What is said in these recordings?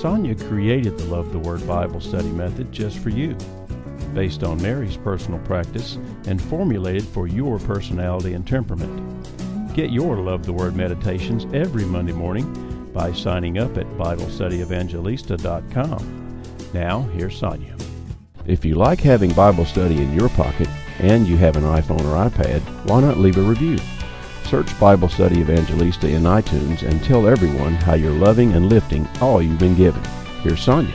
Sonja created the Love the Word Bible study method just for you, based on Mary's personal practice and formulated for your personality and temperament. Get your Love the Word meditations every Monday morning by signing up at BibleStudyEvangelista.com. Now, here's Sonja. If you like having Bible study in your pocket and you have an iPhone or iPad, why not leave a review? Search Bible Study Evangelista in iTunes and tell everyone how you're loving and lifting all you've been given. Here's Sonja.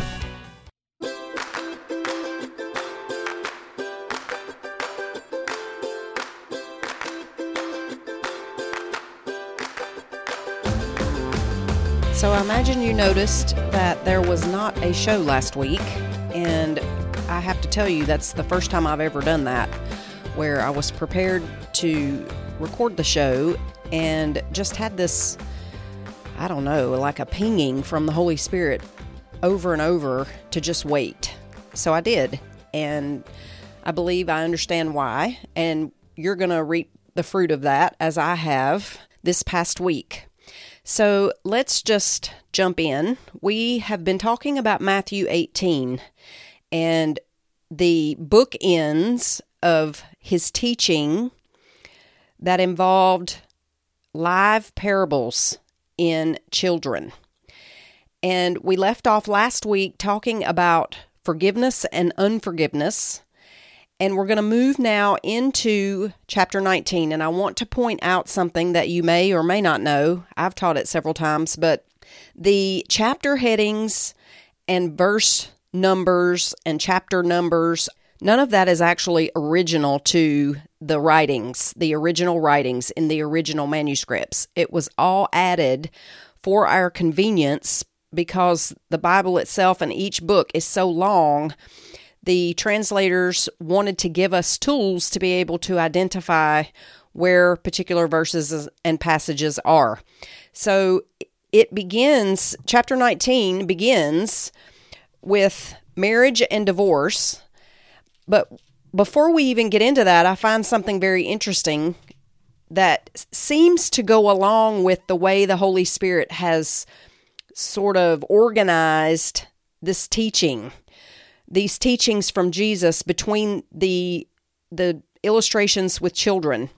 So I imagine you noticed that there was not a show last week, and I have to tell you that's the first time I've ever done that, where I was prepared to record the show and just had this, I don't know, like a pinging from the Holy Spirit over and over to just wait. So I did, and I believe I understand why, and you're going to reap the fruit of that as I have this past week. So let's just jump in. We have been talking about Matthew 18 and the bookends of his teaching that involved live parables in children. And we left off last week talking about forgiveness and unforgiveness and we're going to move now into chapter 19. And I want to point out something that you may or may not know. I've taught it several times, but the chapter headings and verse numbers and chapter numbers, none of that is actually original to the writings, the original writings in the original manuscripts. It was all added for our convenience because the Bible itself and each book is so long the translators wanted to give us tools to be able to identify where particular verses and passages are. So it begins, chapter 19 begins with marriage and divorce. But before we even get into that, I find something very interesting that seems to go along with the way the Holy Spirit has sort of organized this teaching these teachings from Jesus between the the illustrations with children.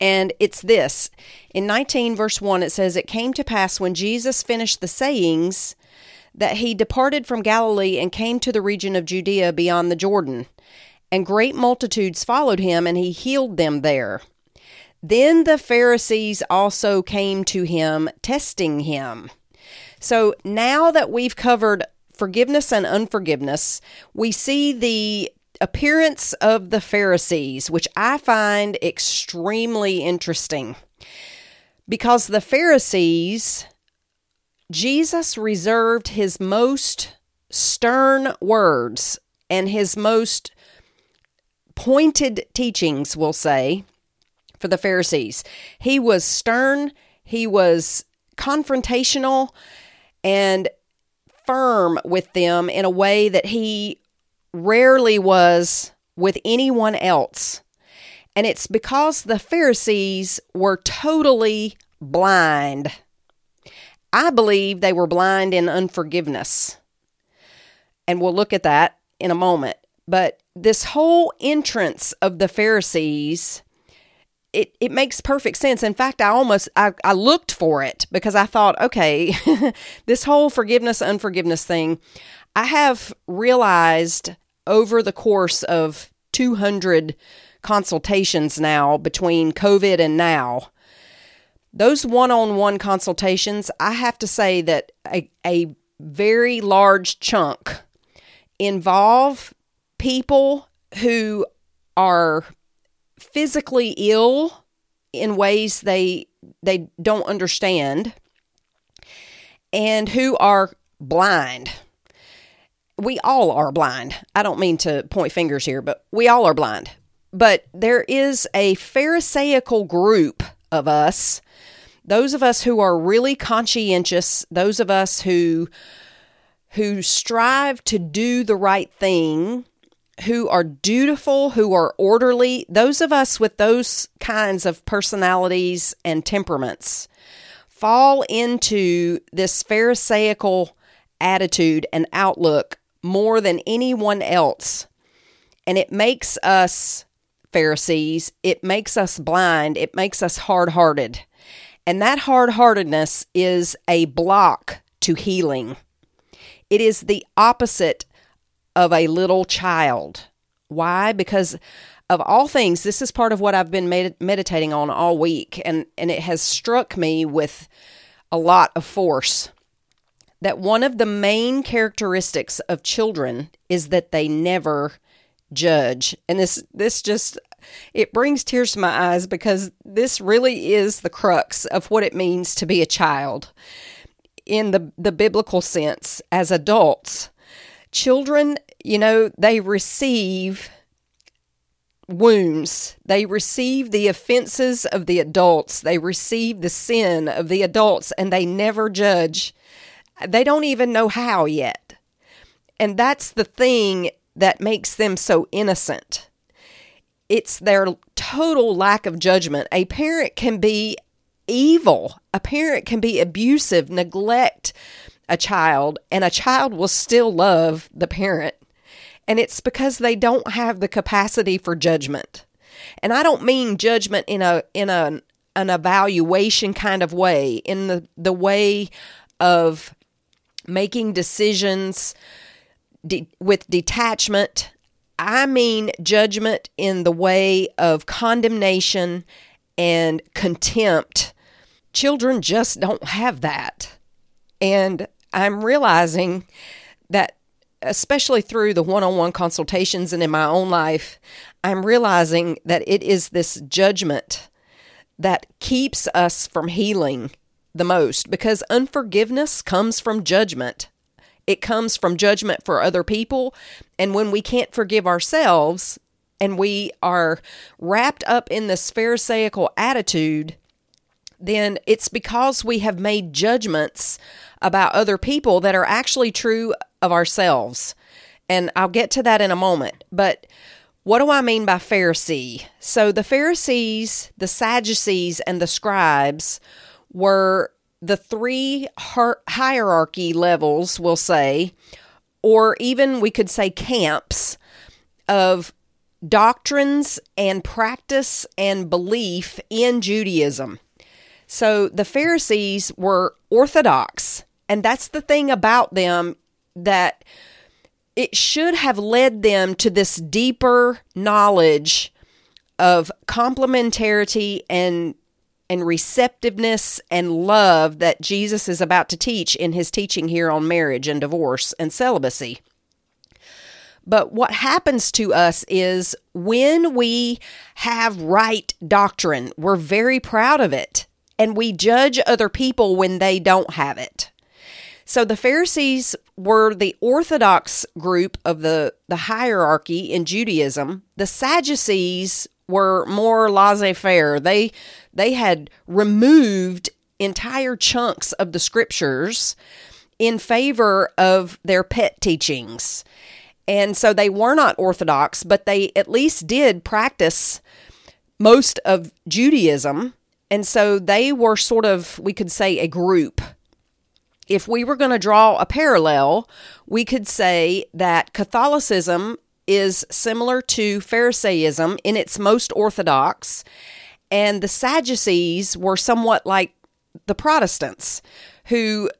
And it's this. In 19 verse 1 it says it came to pass when Jesus finished the sayings that he departed from Galilee and came to the region of Judea beyond the Jordan. And great multitudes followed him and he healed them there. Then the Pharisees also came to him testing him. So now that we've covered forgiveness and unforgiveness, we see the appearance of the Pharisees, which I find extremely interesting. Because the Pharisees, Jesus reserved his most stern words and his most pointed teachings, we'll say, for the Pharisees. He was stern, he was confrontational, and firm with them in a way that he rarely was with anyone else. And it's because the Pharisees were totally blind. I believe they were blind in unforgiveness. And we'll look at that in a moment. But this whole entrance of the Pharisees it, it makes perfect sense. In fact, I almost I, I looked for it because I thought, okay, this whole forgiveness unforgiveness thing, I have realized over the course of 200 consultations now between COVID and now, those one-on-one consultations, I have to say that a, a very large chunk involve people who are physically ill in ways they they don't understand and who are blind. We all are blind. I don't mean to point fingers here, but we all are blind. But there is a pharisaical group of us, those of us who are really conscientious, those of us who who strive to do the right thing who are dutiful, who are orderly, those of us with those kinds of personalities and temperaments fall into this Pharisaical attitude and outlook more than anyone else. And it makes us Pharisees, it makes us blind, it makes us hard hearted. And that hard heartedness is a block to healing. It is the opposite of a little child. Why? Because of all things, this is part of what I've been med- meditating on all week, and, and it has struck me with a lot of force that one of the main characteristics of children is that they never judge. And this this just it brings tears to my eyes because this really is the crux of what it means to be a child in the the biblical sense as adults. Children, you know, they receive wounds. They receive the offenses of the adults. They receive the sin of the adults and they never judge. They don't even know how yet. And that's the thing that makes them so innocent. It's their total lack of judgment. A parent can be evil, a parent can be abusive, neglect a child, and a child will still love the parent. And it's because they don't have the capacity for judgment. And I don't mean judgment in a in a an evaluation kind of way, in the the way of making decisions de- with detachment. I mean judgment in the way of condemnation and contempt. Children just don't have that. And I'm realizing that especially through the one on one consultations and in my own life, I'm realizing that it is this judgment that keeps us from healing the most because unforgiveness comes from judgment. It comes from judgment for other people. And when we can't forgive ourselves and we are wrapped up in this Pharisaical attitude, then it's because we have made judgments about other people that are actually true of ourselves. And I'll get to that in a moment. But what do I mean by Pharisee? So the Pharisees, the Sadducees, and the scribes were the three hierarchy levels, we'll say, or even we could say camps of doctrines and practice and belief in Judaism. So the Pharisees were orthodox, and that's the thing about them that it should have led them to this deeper knowledge of complementarity and and receptiveness and love that Jesus is about to teach in his teaching here on marriage and divorce and celibacy. But what happens to us is when we have right doctrine, we're very proud of it and we judge other people when they don't have it. So the Pharisees were the orthodox group of the, the hierarchy in Judaism. The Sadducees were more laissez-faire. They they had removed entire chunks of the scriptures in favor of their pet teachings. And so they were not orthodox, but they at least did practice most of Judaism. And so they were sort of, we could say, a group if we were going to draw a parallel, we could say that Catholicism is similar to Pharisaism in its most orthodox, and the Sadducees were somewhat like the Protestants, who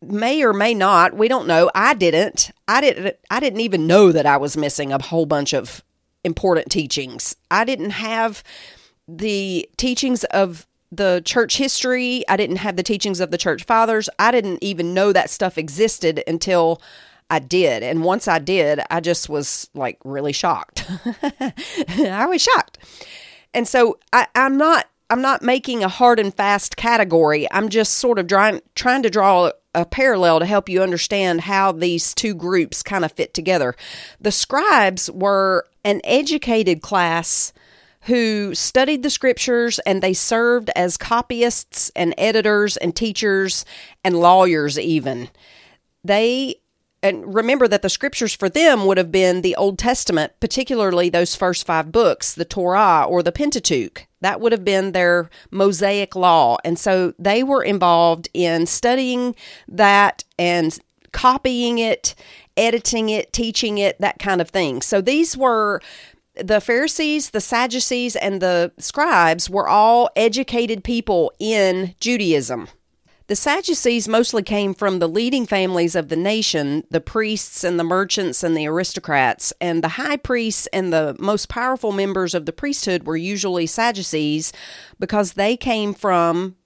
may or may not we don't know i didn't i didn't i didn't even know that i was missing a whole bunch of important teachings. I didn't have the teachings of the church history. I didn't have the teachings of the church fathers. I didn't even know that stuff existed until I did. And once I did, I just was like really shocked. I was shocked. And so I, I'm not I'm not making a hard and fast category. I'm just sort of trying trying to draw a parallel to help you understand how these two groups kind of fit together. The scribes were an educated class who studied the scriptures and they served as copyists and editors and teachers and lawyers, even. They and remember that the scriptures for them would have been the Old Testament, particularly those first five books, the Torah or the Pentateuch. That would have been their Mosaic law. And so they were involved in studying that and copying it, editing it, teaching it, that kind of thing. So these were the Pharisees, the Sadducees, and the scribes were all educated people in Judaism. The Sadducees mostly came from the leading families of the nation, the priests and the merchants and the aristocrats, and the high priests and the most powerful members of the priesthood were usually Sadducees because they came from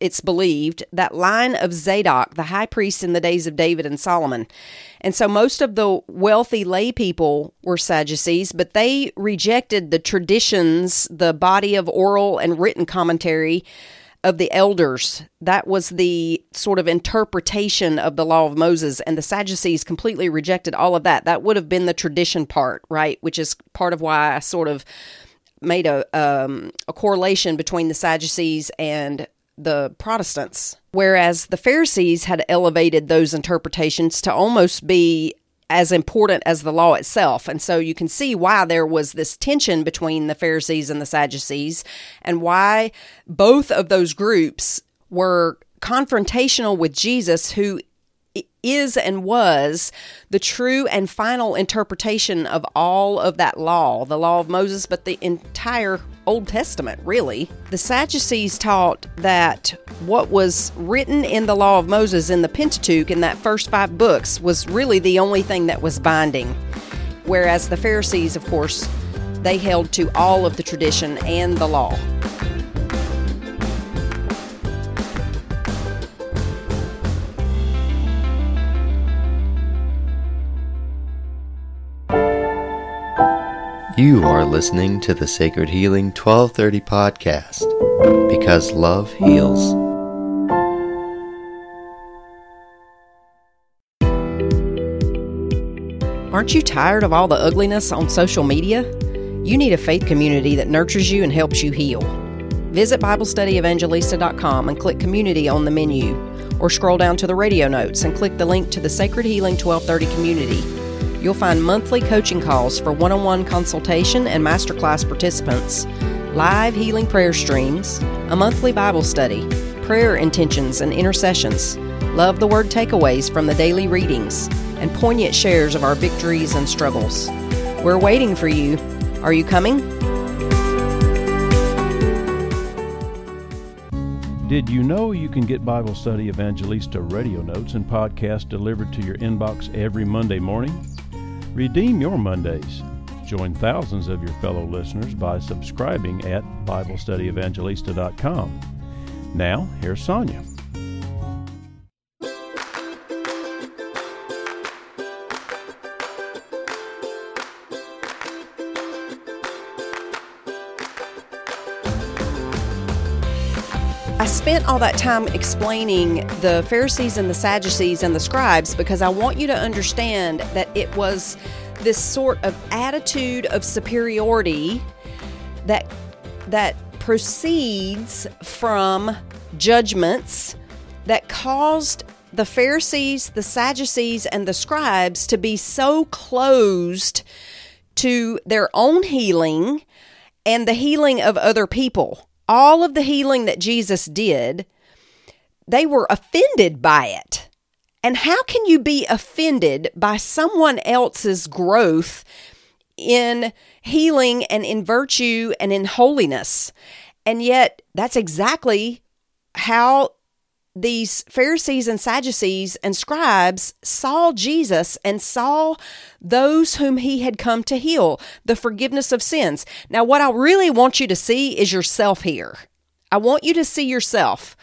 it's believed, that line of Zadok, the high priest in the days of David and Solomon. And so most of the wealthy lay people were Sadducees, but they rejected the traditions, the body of oral and written commentary of the elders. That was the sort of interpretation of the law of Moses, and the Sadducees completely rejected all of that. That would have been the tradition part, right? Which is part of why I sort of made a um, a correlation between the Sadducees and the Protestants, whereas the Pharisees had elevated those interpretations to almost be as important as the law itself. And so you can see why there was this tension between the Pharisees and the Sadducees, and why both of those groups were confrontational with Jesus, who is and was the true and final interpretation of all of that law, the law of Moses, but the entire Old Testament, really. The Sadducees taught that what was written in the law of Moses in the Pentateuch, in that first five books, was really the only thing that was binding. Whereas the Pharisees, of course, they held to all of the tradition and the law. You are listening to the Sacred Healing 1230 podcast because love heals. Aren't you tired of all the ugliness on social media? You need a faith community that nurtures you and helps you heal. Visit BibleStudyEvangelista.com and click Community on the menu, or scroll down to the radio notes and click the link to the Sacred Healing 1230 community. You'll find monthly coaching calls for one on one consultation and masterclass participants, live healing prayer streams, a monthly Bible study, prayer intentions and intercessions, love the word takeaways from the daily readings, and poignant shares of our victories and struggles. We're waiting for you. Are you coming? Did you know you can get Bible Study Evangelista radio notes and podcasts delivered to your inbox every Monday morning? Redeem your Mondays. Join thousands of your fellow listeners by subscribing at BibleStudyEvangelista.com. Now, here's Sonja. Spent all that time explaining the Pharisees and the Sadducees and the scribes because I want you to understand that it was this sort of attitude of superiority that that proceeds from judgments that caused the Pharisees, the Sadducees, and the scribes to be so closed to their own healing and the healing of other people all of the healing that Jesus did, they were offended by it. And how can you be offended by someone else's growth in healing and in virtue and in holiness? And yet, that's exactly how these Pharisees and Sadducees and scribes saw Jesus and saw those whom he had come to heal, the forgiveness of sins. Now, what I really want you to see is yourself here. I want you to see yourself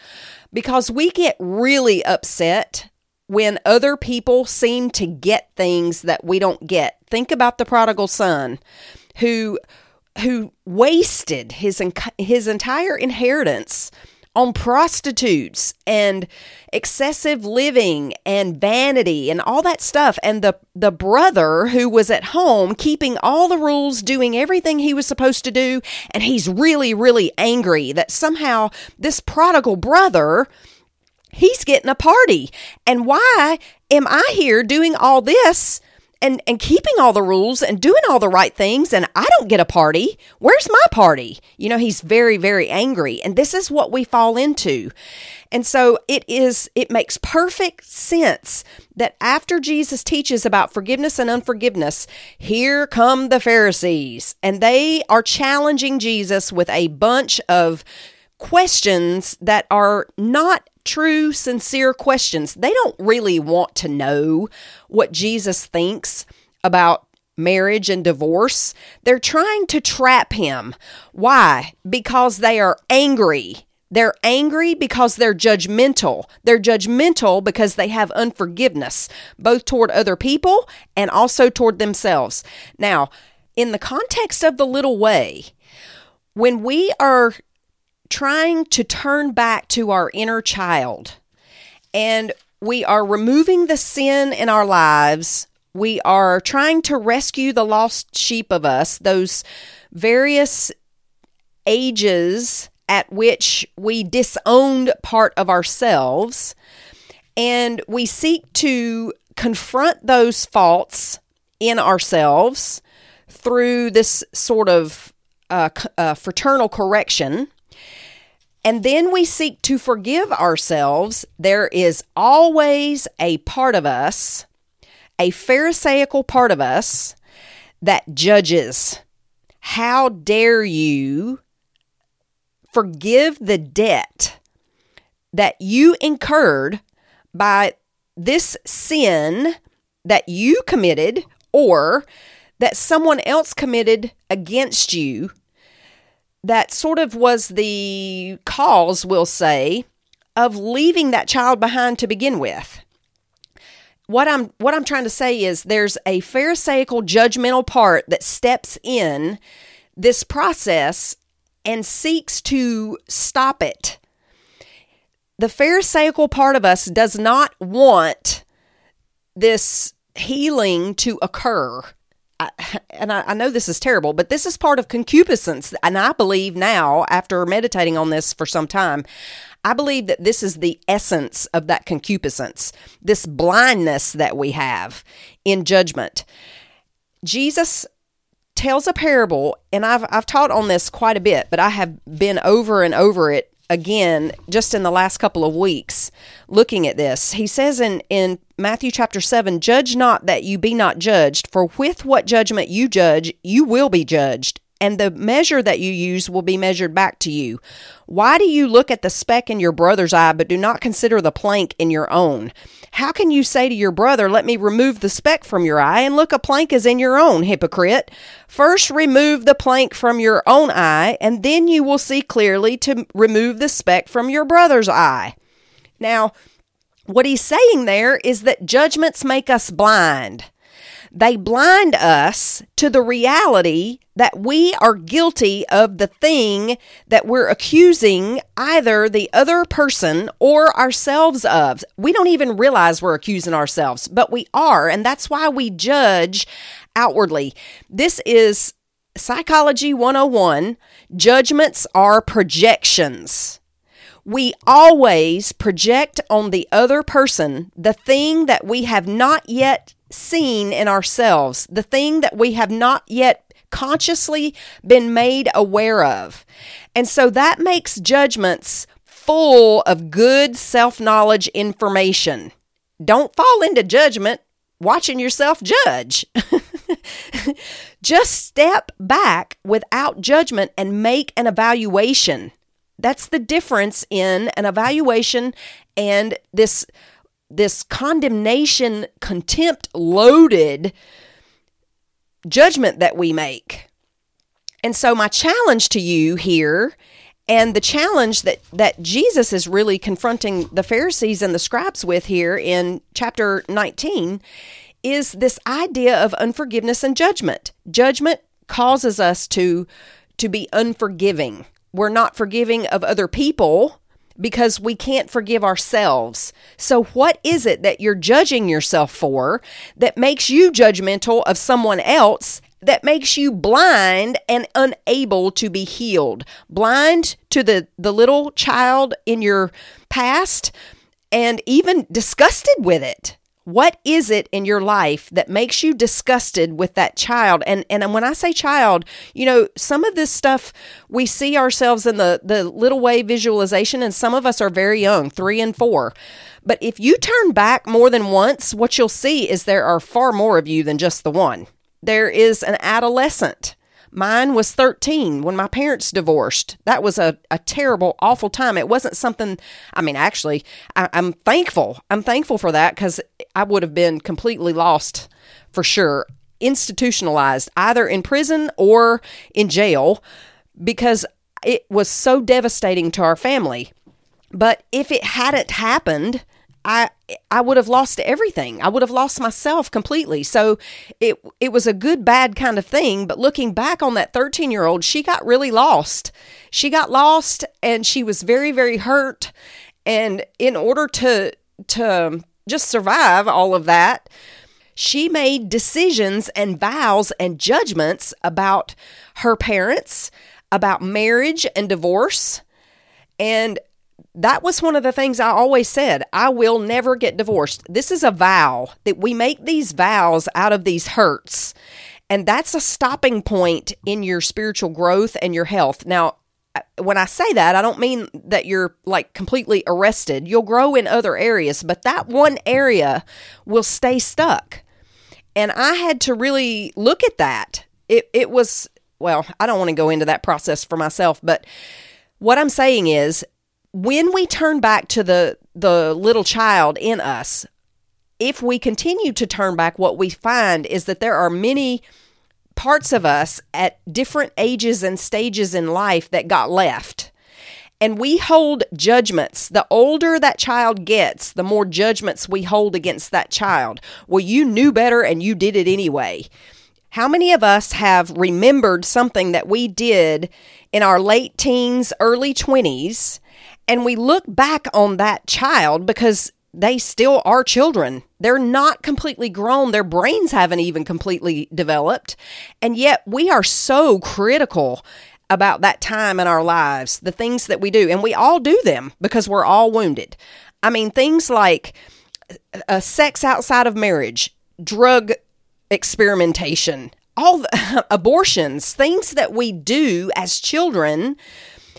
because we get really upset when other people seem to get things that we don't get. Think about the prodigal son who who wasted his his entire inheritance on prostitutes and excessive living and vanity and all that stuff. And the the brother who was at home keeping all the rules doing everything he was supposed to do. And he's really really angry that somehow this prodigal brother he's getting a party. And why am i here doing all this and and keeping all the rules and doing all the right things and I don't get a party. Where's my party? You know, he's very very angry and this is what we fall into. And so it is it makes perfect sense that after Jesus teaches about forgiveness and unforgiveness, here come the Pharisees and they are challenging Jesus with a bunch of questions that are not true sincere questions. They don't really want to know what Jesus thinks about marriage and divorce. They're trying to trap him. Why? Because they are angry they're angry because they're judgmental. They're judgmental because they have unforgiveness, both toward other people and also toward themselves. Now, in the context of the little way, when we are trying to turn back to our inner child. And we are removing the sin in our lives, we are trying to rescue the lost sheep of us, those various ages at which we disowned part of ourselves. And we seek to confront those faults in ourselves through this sort of uh, uh, fraternal correction. And then we seek to forgive ourselves. There is always a part of us, a Pharisaical part of us, that judges. How dare you forgive the debt that you incurred by this sin that you committed or that someone else committed against you that sort of was the cause, we'll say, of leaving that child behind to begin with. What I'm what I'm trying to say is there's a pharisaical judgmental part that steps in this process and seeks to stop it. The Pharisaical part of us does not want this healing to occur. I, and I, I, know this is terrible, but this is part of concupiscence. And I believe now, after meditating on this for some time, I believe that this is the essence of that concupiscence, this blindness that we have in judgment. Jesus tells a parable, and I've I've taught on this quite a bit, but I have been over and over it again just in the last couple of weeks looking at this. He says in in Matthew chapter 7, judge not that you be not judged, for with what judgment you judge, you will be judged, and the measure that you use will be measured back to you. Why do you look at the speck in your brother's eye, but do not consider the plank in your own? How can you say to your brother, Let me remove the speck from your eye, and look, a plank is in your own, hypocrite? First remove the plank from your own eye, and then you will see clearly to remove the speck from your brother's eye. Now, what he's saying there is that judgments make us blind. They blind us to the reality that we are guilty of the thing that we're accusing either the other person or ourselves of. We don't even realize we're accusing ourselves, but we are. And that's why we judge outwardly. This is Psychology 101 Judgments are projections. We always project on the other person the thing that we have not yet seen in ourselves, the thing that we have not yet consciously been made aware of. And so that makes judgments full of good self knowledge information. Don't fall into judgment watching yourself judge. Just step back without judgment and make an evaluation. That's the difference in an evaluation and this this condemnation, contempt loaded judgment that we make. And so, my challenge to you here, and the challenge that, that Jesus is really confronting the Pharisees and the scribes with here in chapter 19, is this idea of unforgiveness and judgment. Judgment causes us to, to be unforgiving. We're not forgiving of other people because we can't forgive ourselves. So, what is it that you're judging yourself for that makes you judgmental of someone else? That makes you blind and unable to be healed. Blind to the, the little child in your past and even disgusted with it. What is it in your life that makes you disgusted with that child? And and when I say child, you know, some of this stuff we see ourselves in the the little way visualization and some of us are very young, 3 and 4. But if you turn back more than once, what you'll see is there are far more of you than just the one. There is an adolescent Mine was 13 when my parents divorced. That was a, a terrible, awful time. It wasn't something, I mean, actually, I, I'm thankful. I'm thankful for that because I would have been completely lost for sure, institutionalized either in prison or in jail because it was so devastating to our family. But if it hadn't happened, I I would have lost everything. I would have lost myself completely. So it it was a good bad kind of thing, but looking back on that 13-year-old, she got really lost. She got lost and she was very very hurt and in order to to just survive all of that, she made decisions and vows and judgments about her parents, about marriage and divorce. And that was one of the things I always said. I will never get divorced. This is a vow that we make these vows out of these hurts. And that's a stopping point in your spiritual growth and your health. Now, when I say that, I don't mean that you're like completely arrested. You'll grow in other areas, but that one area will stay stuck. And I had to really look at that. It, it was, well, I don't want to go into that process for myself, but what I'm saying is when we turn back to the the little child in us, if we continue to turn back, what we find is that there are many parts of us at different ages and stages in life that got left. And we hold judgments. The older that child gets, the more judgments we hold against that child. Well, you knew better and you did it anyway. How many of us have remembered something that we did in our late teens, early 20s, and we look back on that child because they still are children. They're not completely grown. Their brains haven't even completely developed. And yet we are so critical about that time in our lives, the things that we do. And we all do them because we're all wounded. I mean, things like uh, sex outside of marriage, drug experimentation, all the, abortions, things that we do as children,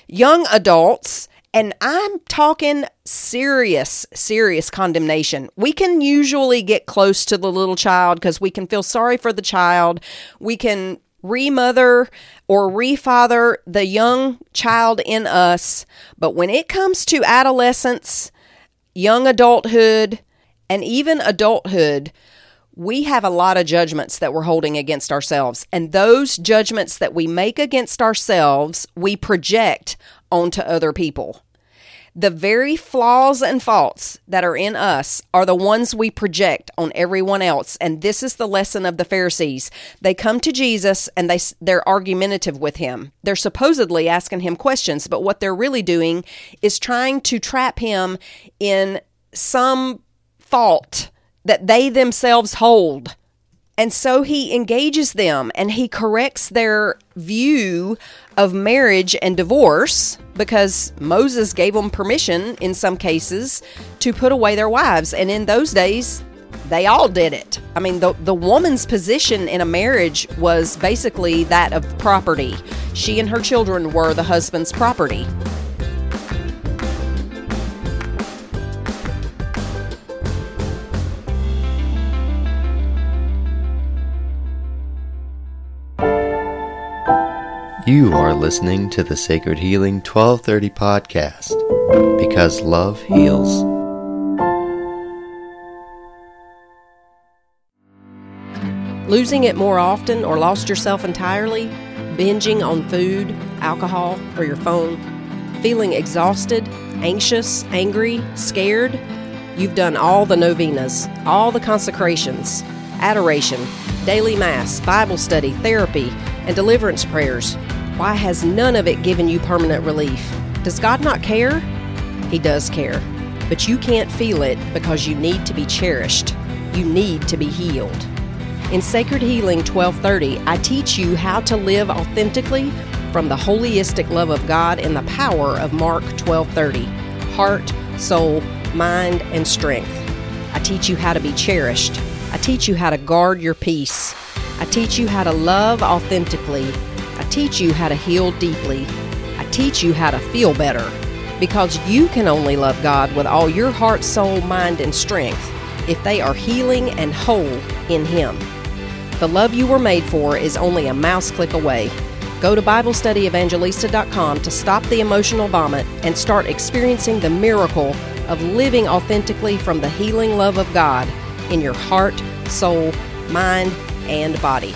young adults and I'm talking serious, serious condemnation. We can usually get close to the little child because we can feel sorry for the child. We can remother or refather the young child in us. But when it comes to adolescence, young adulthood, and even adulthood, we have a lot of judgments that we're holding against ourselves. And those judgments that we make against ourselves, we project onto other people. The very flaws and faults that are in us are the ones we project on everyone else. And this is the lesson of the Pharisees. They come to Jesus and they, they're argumentative with him. They're supposedly asking him questions, but what they're really doing is trying to trap him in some fault that they themselves hold. And so he engages them and he corrects their view of marriage and divorce because Moses gave them permission in some cases to put away their wives. And in those days, they all did it. I mean, the, the woman's position in a marriage was basically that of property. She and her children were the husband's property. You are listening to the Sacred Healing 1230 podcast because love heals. Losing it more often or lost yourself entirely, binging on food, alcohol, or your phone, feeling exhausted, anxious, angry, scared. You've done all the novenas, all the consecrations, adoration, daily mass, Bible study, therapy, and deliverance prayers. Why has none of it given you permanent relief? Does God not care? He does care. But you can't feel it because you need to be cherished. You need to be healed. In Sacred Healing 1230, I teach you how to live authentically from the holistic love of God and the power of Mark 1230 heart, soul, mind, and strength. I teach you how to be cherished. I teach you how to guard your peace. I teach you how to love authentically. Teach you how to heal deeply. I teach you how to feel better. Because you can only love God with all your heart, soul, mind, and strength if they are healing and whole in Him. The love you were made for is only a mouse click away. Go to BibleStudyEvangelista.com to stop the emotional vomit and start experiencing the miracle of living authentically from the healing love of God in your heart, soul, mind, and body.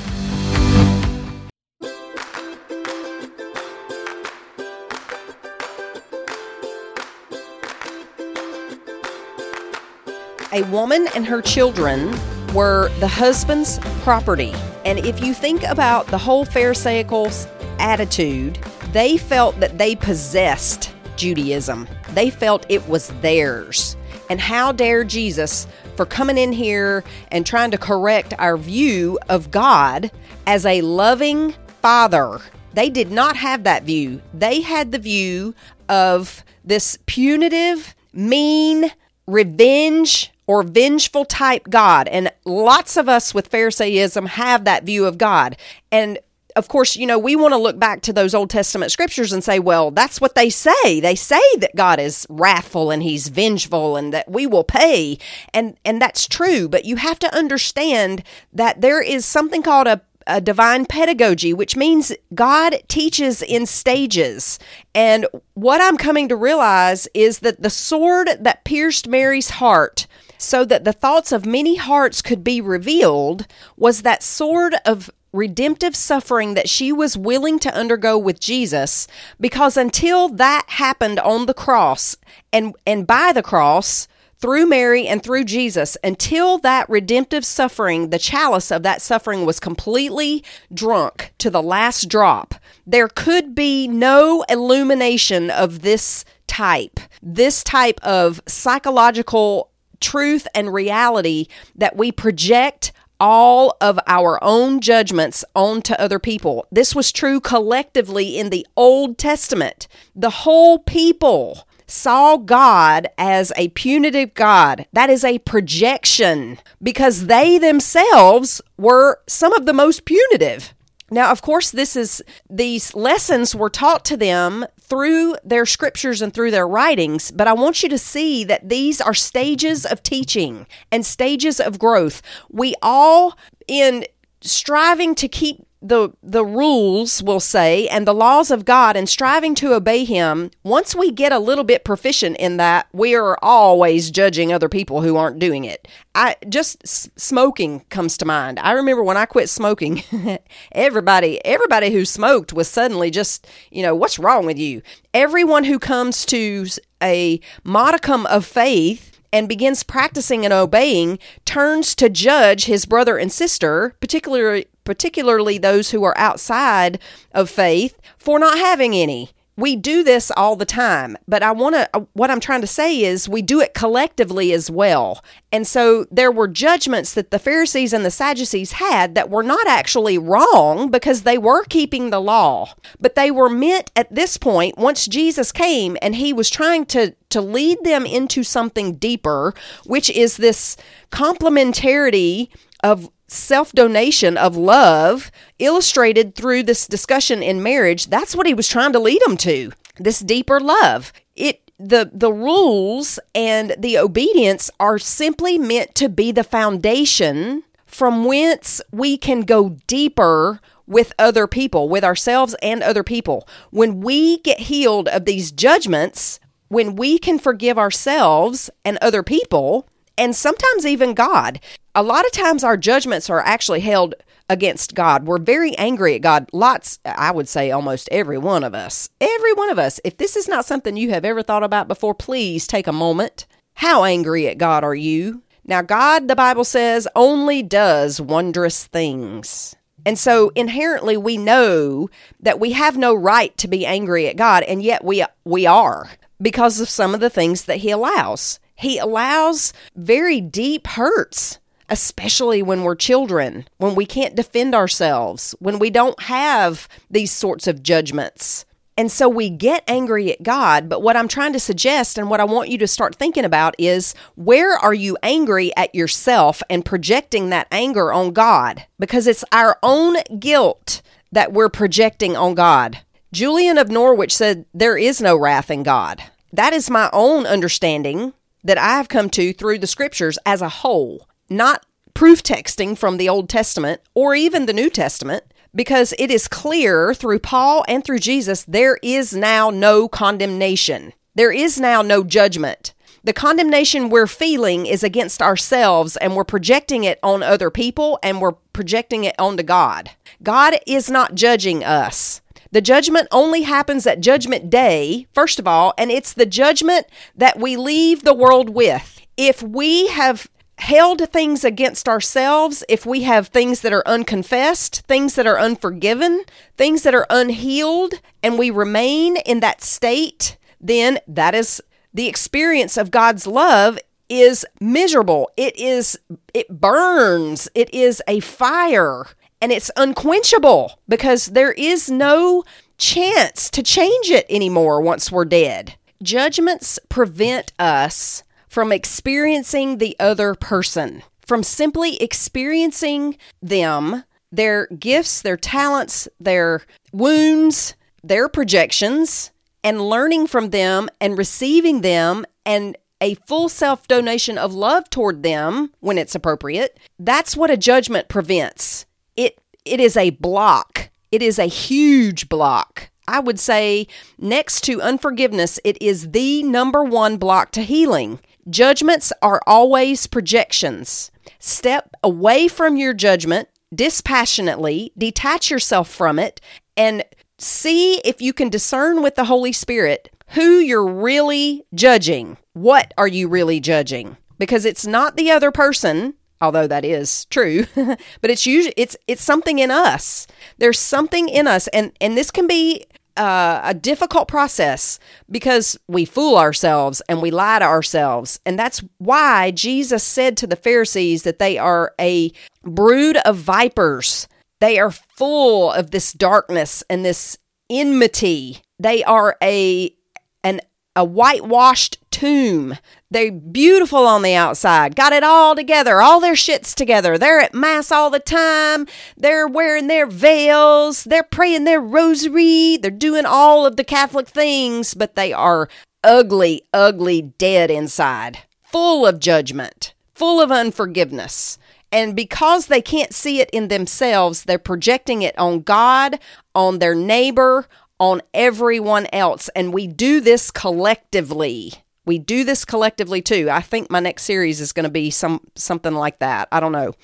A woman and her children were the husband's property. And if you think about the whole Pharisaical attitude, they felt that they possessed Judaism. They felt it was theirs. And how dare Jesus for coming in here and trying to correct our view of God as a loving father. They did not have that view. They had the view of this punitive, mean, revenge or vengeful type God. And lots of us with Pharisaism have that view of God. And of course, you know, we want to look back to those Old Testament scriptures and say, well, that's what they say. They say that God is wrathful and he's vengeful and that we will pay. And and that's true, but you have to understand that there is something called a a divine pedagogy, which means God teaches in stages. And what I'm coming to realize is that the sword that pierced Mary's heart so that the thoughts of many hearts could be revealed was that sword of redemptive suffering that she was willing to undergo with Jesus because until that happened on the cross and and by the cross through Mary and through Jesus until that redemptive suffering the chalice of that suffering was completely drunk to the last drop there could be no illumination of this type this type of psychological truth and reality that we project all of our own judgments onto other people. This was true collectively in the Old Testament. The whole people saw God as a punitive God. That is a projection because they themselves were some of the most punitive. Now, of course, this is these lessons were taught to them through their scriptures and through their writings, but I want you to see that these are stages of teaching and stages of growth. We all in striving to keep the the rules will say and the laws of God and striving to obey him once we get a little bit proficient in that we are always judging other people who aren't doing it. I just smoking comes to mind. I remember when I quit smoking everybody everybody who smoked was suddenly just you know what's wrong with you? Everyone who comes to a modicum of faith and begins practicing and obeying turns to judge his brother and sister, particularly particularly those who are outside of faith, for not having any. We do this all the time, but I want to, uh, what I'm trying to say is we do it collectively as well. And so there were judgments that the Pharisees and the Sadducees had that were not actually wrong because they were keeping the law, but they were meant at this point, once Jesus came and he was trying to, to lead them into something deeper, which is this complementarity of self donation of love illustrated through this discussion in marriage, that's what he was trying to lead them to. This deeper love. It the the rules and the obedience are simply meant to be the foundation from whence we can go deeper with other people, with ourselves and other people. When we get healed of these judgments, when we can forgive ourselves and other people, and sometimes even God. A lot of times our judgments are actually held against God. We're very angry at God. Lots, I would say almost every one of us. Every one of us. If this is not something you have ever thought about before, please take a moment. How angry at God are you? Now, God, the Bible says, only does wondrous things. And so inherently we know that we have no right to be angry at God, and yet we we are because of some of the things that he allows. He allows very deep hurts, especially when we're children, when we can't defend ourselves, when we don't have these sorts of judgments. And so we get angry at God. But what I'm trying to suggest and what I want you to start thinking about is where are you angry at yourself and projecting that anger on God? Because it's our own guilt that we're projecting on God. Julian of Norwich said, There is no wrath in God. That is my own understanding that I have come to through the scriptures as a whole, not proof texting from the Old Testament or even the New Testament, because it is clear through Paul and through Jesus there is now no condemnation. There is now no judgment. The condemnation we're feeling is against ourselves and we're projecting it on other people and we're projecting it onto God. God is not judging us. The judgment only happens at Judgment Day, first of all, and it's the judgment that we leave the world with. If we have held things against ourselves, if we have things that are unconfessed, things that are unforgiven, things that are unhealed, and we remain in that state, then that is the experience of God's love is miserable. It is it burns. It is a fire and it's unquenchable because there is no chance to change it anymore once we're dead. Judgments prevent us from experiencing the other person, from simply experiencing them, their gifts, their talents, their wounds, their projections, and learning from them and receiving them and a full self donation of love toward them when it's appropriate. That's what a judgment prevents. It is a block. It is a huge block. I would say next to unforgiveness, it is the number one block to healing. Judgments are always projections. Step away from your judgment dispassionately, detach yourself from it, and see if you can discern with the Holy Spirit who you're really judging. What are you really judging? Because it's not the other person, although that is true, but it's usually it's it's something in us. There's something in us and and this can be uh, a difficult process because we fool ourselves and we lie to ourselves. And that's why Jesus said to the Pharisees that they are a brood of vipers. They are full of this darkness and this enmity. They are a an a whitewashed tomb. They're beautiful on the outside, got it all together, all their shits together. They're at Mass all the time. They're wearing their veils. They're praying their rosary. They're doing all of the Catholic things, but they are ugly, ugly dead inside, full of judgment, full of unforgiveness. And because they can't see it in themselves, they're projecting it on God, on their neighbor, on everyone else. And we do this collectively. We do this collectively too. I think my next series is going to be some something like that. I don't know.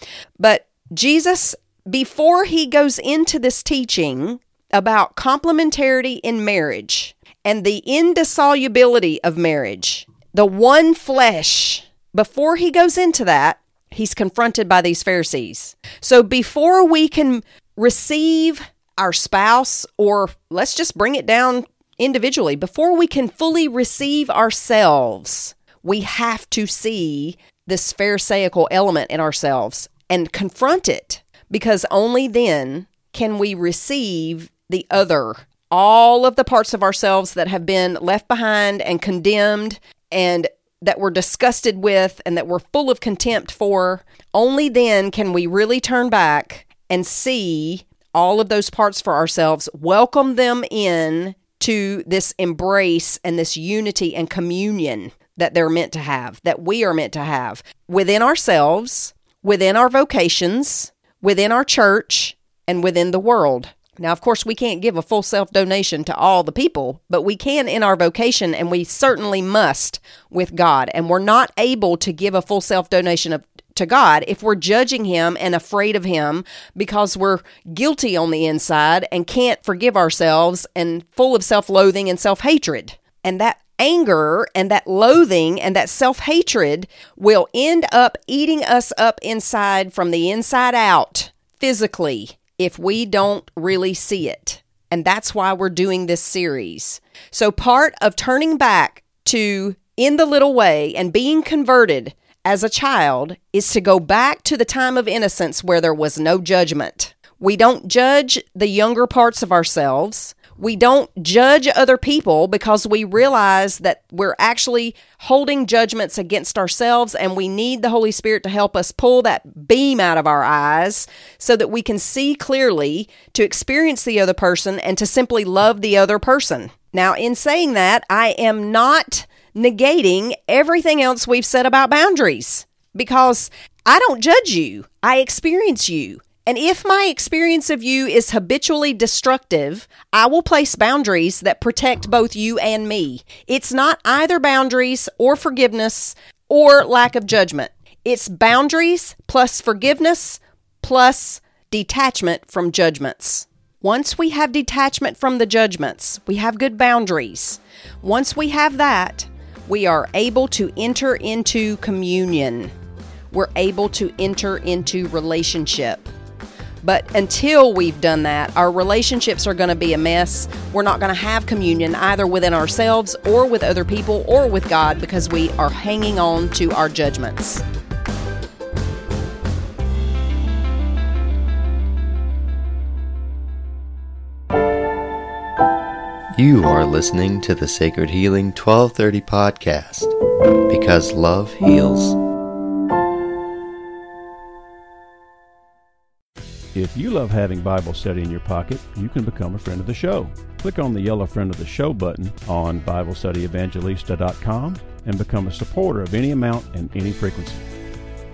But Jesus before he goes into this teaching about complementarity in marriage and the indissolubility of marriage, the one flesh, before he goes into that, he's confronted by these Pharisees. So before we can receive our spouse, or let's just bring it down individually, before we can fully receive ourselves, we have to see this Pharisaical element in ourselves and confront it because only then can we receive the other. All of the parts of ourselves that have been left behind and condemned and that we're disgusted with and that we're full of contempt for, only then can we really turn back and see all of those parts for ourselves, welcome them in to this embrace and this unity and communion that they're meant to have, that we are meant to have within ourselves, within our vocations, within our church, and within the world. Now, of course, we can't give a full self donation to all the people, but we can in our vocation, and we certainly must with God. And we're not able to give a full self donation of to God if we're judging Him and afraid of Him because we're guilty on the inside and can't forgive ourselves and full of self loathing and self hatred. And that anger and that loathing and that self hatred will end up eating us up inside from the inside out physically if we don't really see it. And that's why we're doing this series. So, part of turning back to in the little way and being converted as a child is to go back to the time of innocence where there was no judgment. We don't judge the younger parts of ourselves. We don't judge other people because we realize that we're actually holding judgments against ourselves and we need the Holy Spirit to help us pull that beam out of our eyes so that we can see clearly to experience the other person and to simply love the other person. Now, in saying that, I am not negating everything else we've said about boundaries because I don't judge you, I experience you. And if my experience of you is habitually destructive, I will place boundaries that protect both you and me. It's not either boundaries or forgiveness or lack of judgment. It's boundaries plus forgiveness plus detachment from judgments. Once we have detachment from the judgments, we have good boundaries. Once we have that, we are able to enter into communion. We're able to enter into relationship. But until we've done that, our relationships are going to be a mess. We're not going to have communion either within ourselves or with other people or with God because we are hanging on to our judgments. You are listening to the Sacred Healing 1230 podcast because love heals. If you love having Bible study in your pocket, you can become a friend of the show. Click on the yellow friend of the show button on BibleStudyEvangelista.com and become a supporter of any amount and any frequency.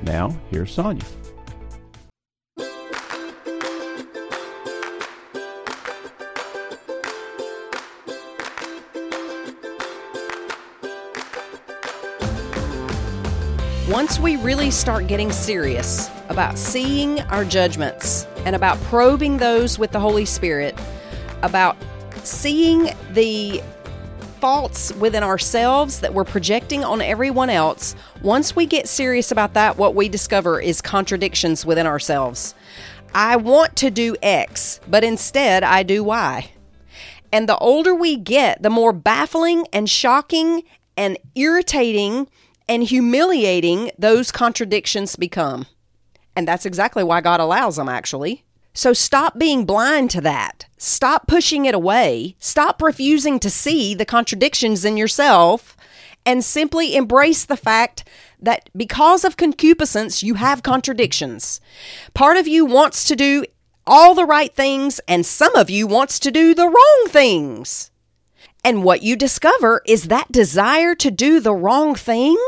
Now, here's Sonja. Once we really start getting serious about seeing our judgments and about probing those with the Holy Spirit, about seeing the faults within ourselves that we're projecting on everyone else, once we get serious about that, what we discover is contradictions within ourselves. I want to do X, but instead I do Y. And the older we get, the more baffling and shocking and irritating and humiliating those contradictions become. And that's exactly why God allows them, actually. So stop being blind to that. Stop pushing it away. Stop refusing to see the contradictions in yourself and simply embrace the fact that because of concupiscence, you have contradictions. Part of you wants to do all the right things, and some of you wants to do the wrong things. And what you discover is that desire to do the wrong thing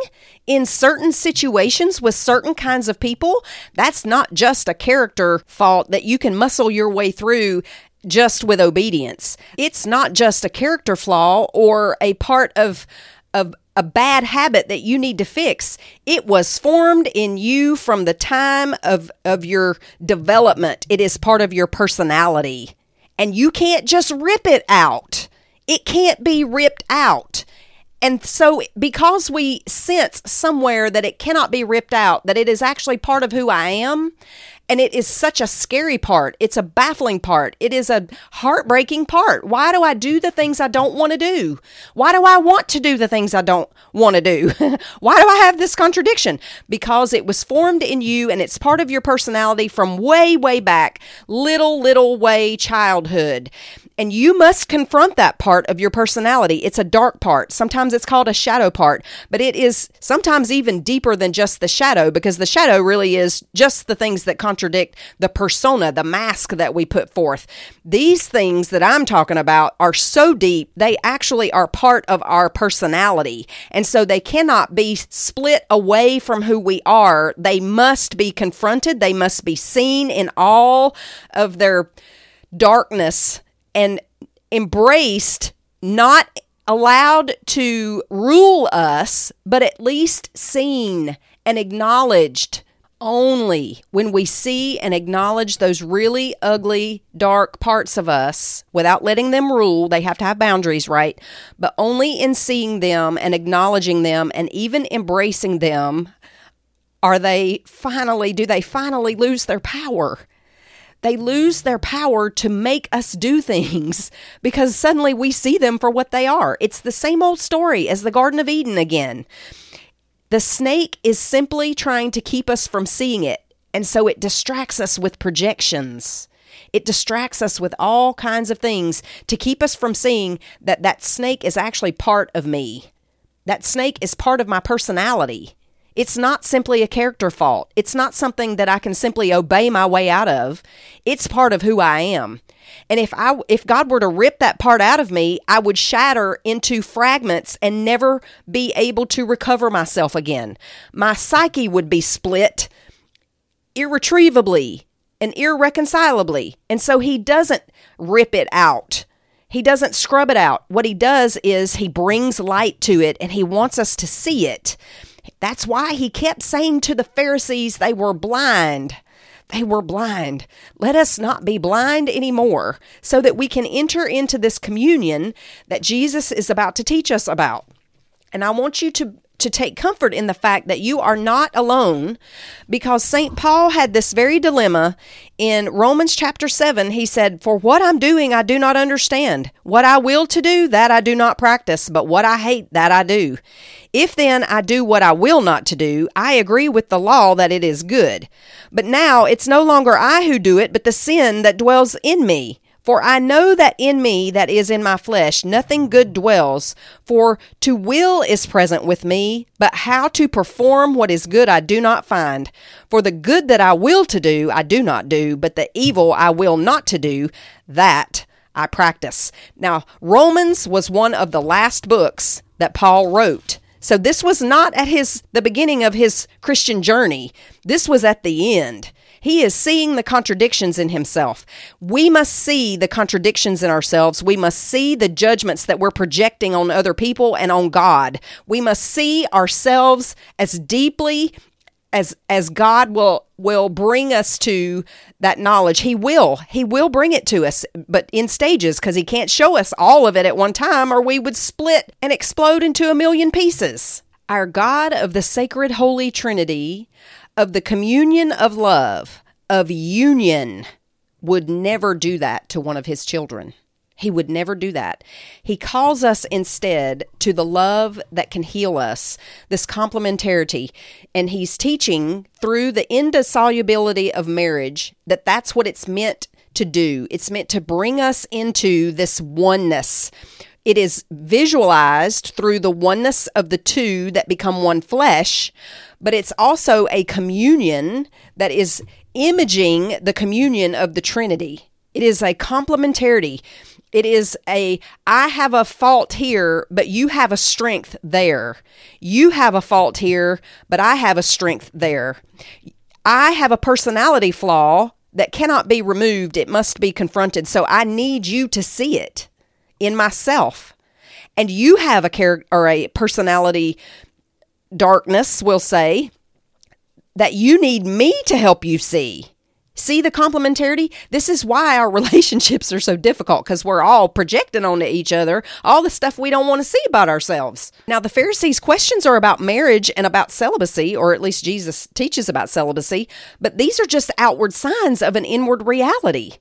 in certain situations with certain kinds of people. That's not just a character fault that you can muscle your way through just with obedience. It's not just a character flaw or a part of of a bad habit that you need to fix. It was formed in you from the time of, of your development. It is part of your personality. And you can't just rip it out. It can't be ripped out. And so, because we sense somewhere that it cannot be ripped out, that it is actually part of who I am, and it is such a scary part. It's a baffling part. It is a heartbreaking part. Why do I do the things I don't want to do? Why do I want to do the things I don't want to do? Why do I have this contradiction? Because it was formed in you and it's part of your personality from way, way back, little, little way childhood. And you must confront that part of your personality. It's a dark part. Sometimes it's called a shadow part, but it is sometimes even deeper than just the shadow because the shadow really is just the things that contradict the persona, the mask that we put forth. These things that I'm talking about are so deep, they actually are part of our personality. And so they cannot be split away from who we are. They must be confronted, they must be seen in all of their darkness and embraced, not allowed to rule us, but at least seen and acknowledged only when we see and acknowledge those really ugly, dark parts of us without letting them rule. They have to have boundaries, right? But only in seeing them and acknowledging them and even embracing them are they finally, do they finally lose their power? They lose their power to make us do things because suddenly we see them for what they are. It's the same old story as the Garden of Eden again. The snake is simply trying to keep us from seeing it, and so it distracts us with projections. It distracts us with all kinds of things to keep us from seeing that that snake is actually part of me. That snake is part of my personality. It's not simply a character fault. It's not something that I can simply obey my way out of. It's part of who I am. And if I if God were to rip that part out of me, I would shatter into fragments and never be able to recover myself again. My psyche would be split irretrievably and irreconcilably. And so he doesn't rip it out. He doesn't scrub it out. What he does is he brings light to it and he wants us to see it. That's why he kept saying to the Pharisees they were blind. They were blind. Let us not be blind anymore so that we can enter into this communion that Jesus is about to teach us about. And I want you to to take comfort in the fact that you are not alone because St. Paul had this very dilemma in Romans chapter 7. He said, For what I'm doing, I do not understand. What I will to do, that I do not practice, but what I hate, that I do. If then I do what I will not to do, I agree with the law that it is good. But now it's no longer I who do it, but the sin that dwells in me. For I know that in me, that is in my flesh, nothing good dwells. For to will is present with me, but how to perform what is good I do not find. For the good that I will to do, I do not do, but the evil I will not to do, that I practice. Now, Romans was one of the last books that Paul wrote. So this was not at his the beginning of his Christian journey. This was at the end. He is seeing the contradictions in himself. We must see the contradictions in ourselves. We must see the judgments that we're projecting on other people and on God. We must see ourselves as deeply as as God will will bring us to that knowledge. He will. He will bring it to us, but in stages because he can't show us all of it at one time or we would split and explode into a million pieces. Our God of the sacred holy trinity of the communion of love, of union, would never do that to one of his children. He would never do that. He calls us instead to the love that can heal us, this complementarity. And he's teaching through the indissolubility of marriage that that's what it's meant to do. It's meant to bring us into this oneness. It is visualized through the oneness of the two that become one flesh, but it's also a communion that is imaging the communion of the Trinity. It is a complementarity. It is a, I have a fault here, but you have a strength there. You have a fault here, but I have a strength there. I have a personality flaw that cannot be removed. It must be confronted. So I need you to see it in myself. And you have a character or a personality darkness we'll say that you need me to help you see. See the complementarity? This is why our relationships are so difficult because we're all projecting onto each other all the stuff we don't want to see about ourselves. Now, the Pharisees' questions are about marriage and about celibacy, or at least Jesus teaches about celibacy, but these are just outward signs of an inward reality.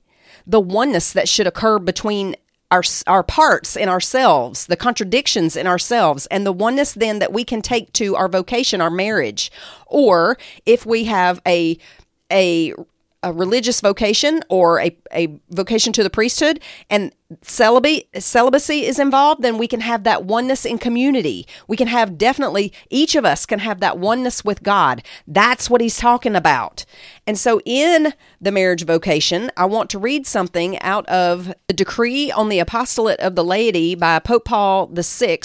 The oneness that should occur between our our parts in ourselves, the contradictions in ourselves, and the oneness then that we can take to our vocation, our marriage, or if we have a a a religious vocation or a, a vocation to the priesthood and celibacy, celibacy is involved, then we can have that oneness in community. We can have definitely, each of us can have that oneness with God. That's what he's talking about. And so in the marriage vocation, I want to read something out of the decree on the apostolate of the laity by Pope Paul VI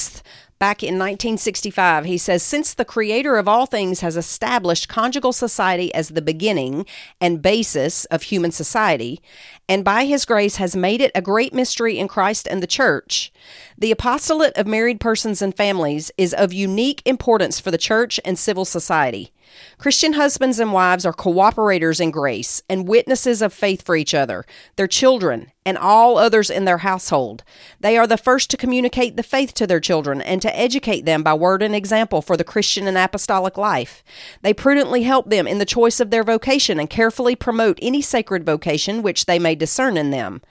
back in 1965. He says, Since the creator of all things has established conjugal society as the beginning and basis of human society, and by his grace has made it a great mystery in Christ and the church, the apostolate of married persons and families is of unique importance for the church and civil society. Christian husbands and wives are cooperators in grace and witnesses of faith for each other, their children, and all others in their household. They are the first to communicate the faith to their children and to educate them by word and example for the Christian and apostolic life. They prudently help them in the choice of their vocation and carefully promote any sacred vocation which they may discern in them.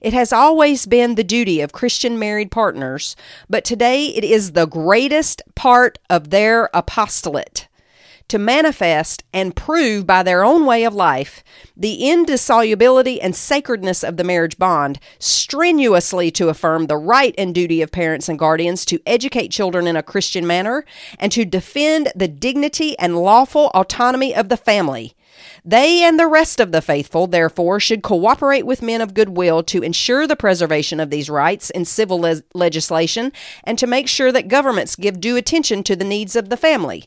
It has always been the duty of Christian married partners, but today it is the greatest part of their apostolate to manifest and prove by their own way of life the indissolubility and sacredness of the marriage bond, strenuously to affirm the right and duty of parents and guardians to educate children in a Christian manner, and to defend the dignity and lawful autonomy of the family. They and the rest of the faithful, therefore, should cooperate with men of good will to ensure the preservation of these rights in civil le- legislation and to make sure that governments give due attention to the needs of the family.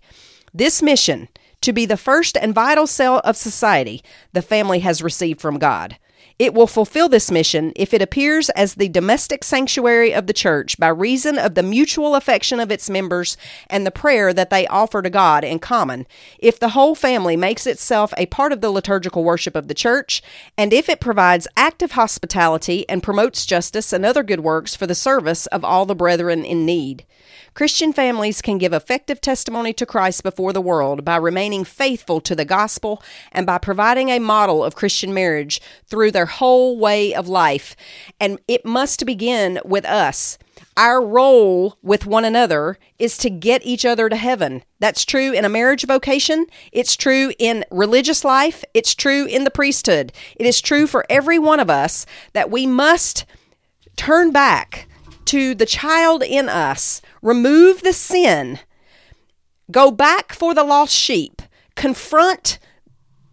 This mission, to be the first and vital cell of society, the family has received from God. It will fulfill this mission if it appears as the domestic sanctuary of the church by reason of the mutual affection of its members and the prayer that they offer to God in common, if the whole family makes itself a part of the liturgical worship of the church, and if it provides active hospitality and promotes justice and other good works for the service of all the brethren in need. Christian families can give effective testimony to Christ before the world by remaining faithful to the gospel and by providing a model of Christian marriage through their whole way of life. And it must begin with us. Our role with one another is to get each other to heaven. That's true in a marriage vocation. It's true in religious life. It's true in the priesthood. It is true for every one of us that we must turn back to the child in us, remove the sin, go back for the lost sheep, confront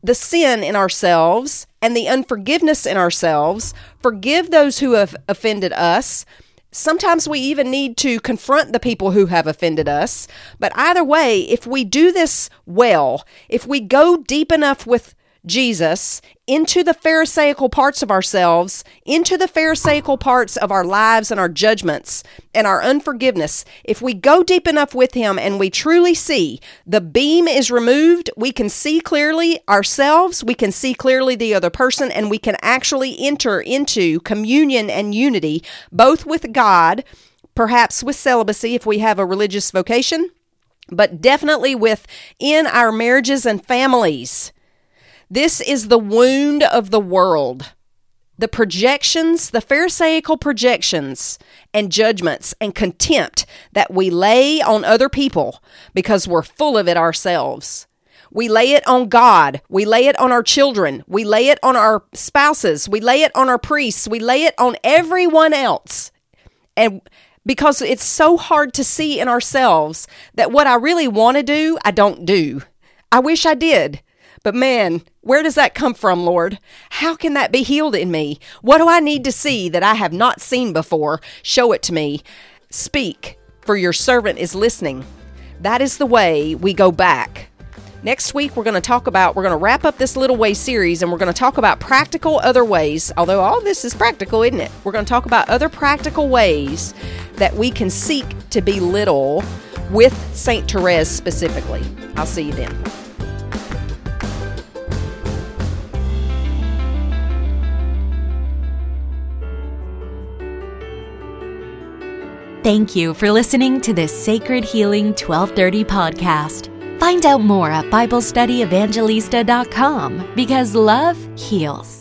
the sin in ourselves and the unforgiveness in ourselves, forgive those who have offended us. Sometimes we even need to confront the people who have offended us. But either way, if we do this well, if we go deep enough with Jesus into the Pharisaical parts of ourselves, into the Pharisaical parts of our lives and our judgments and our unforgiveness, if we go deep enough with Him and we truly see the beam is removed, we can see clearly ourselves, we can see clearly the other person, and we can actually enter into communion and unity, both with God, perhaps with celibacy if we have a religious vocation, but definitely within our marriages and families this is the wound of the world. The projections, the Pharisaical projections and judgments and contempt that we lay on other people because we're full of it ourselves. We lay it on God. We lay it on our children. We lay it on our spouses. We lay it on our priests. We lay it on everyone else. And because it's so hard to see in ourselves that what I really want to do, I don't do. I wish I did. But man, where does that come from, Lord? How can that be healed in me? What do I need to see that I have not seen before? Show it to me. Speak, for your servant is listening. That is the way we go back. Next week, we're going to talk about, we're going to wrap up this little way series and we're going to talk about practical other ways, although all this is practical, isn't it? We're going to talk about other practical ways that we can seek to be little with St. Therese specifically. I'll see you then. Thank you for listening to this Sacred Healing 1230 podcast. Find out more at BibleStudyEvangelista.com because love heals.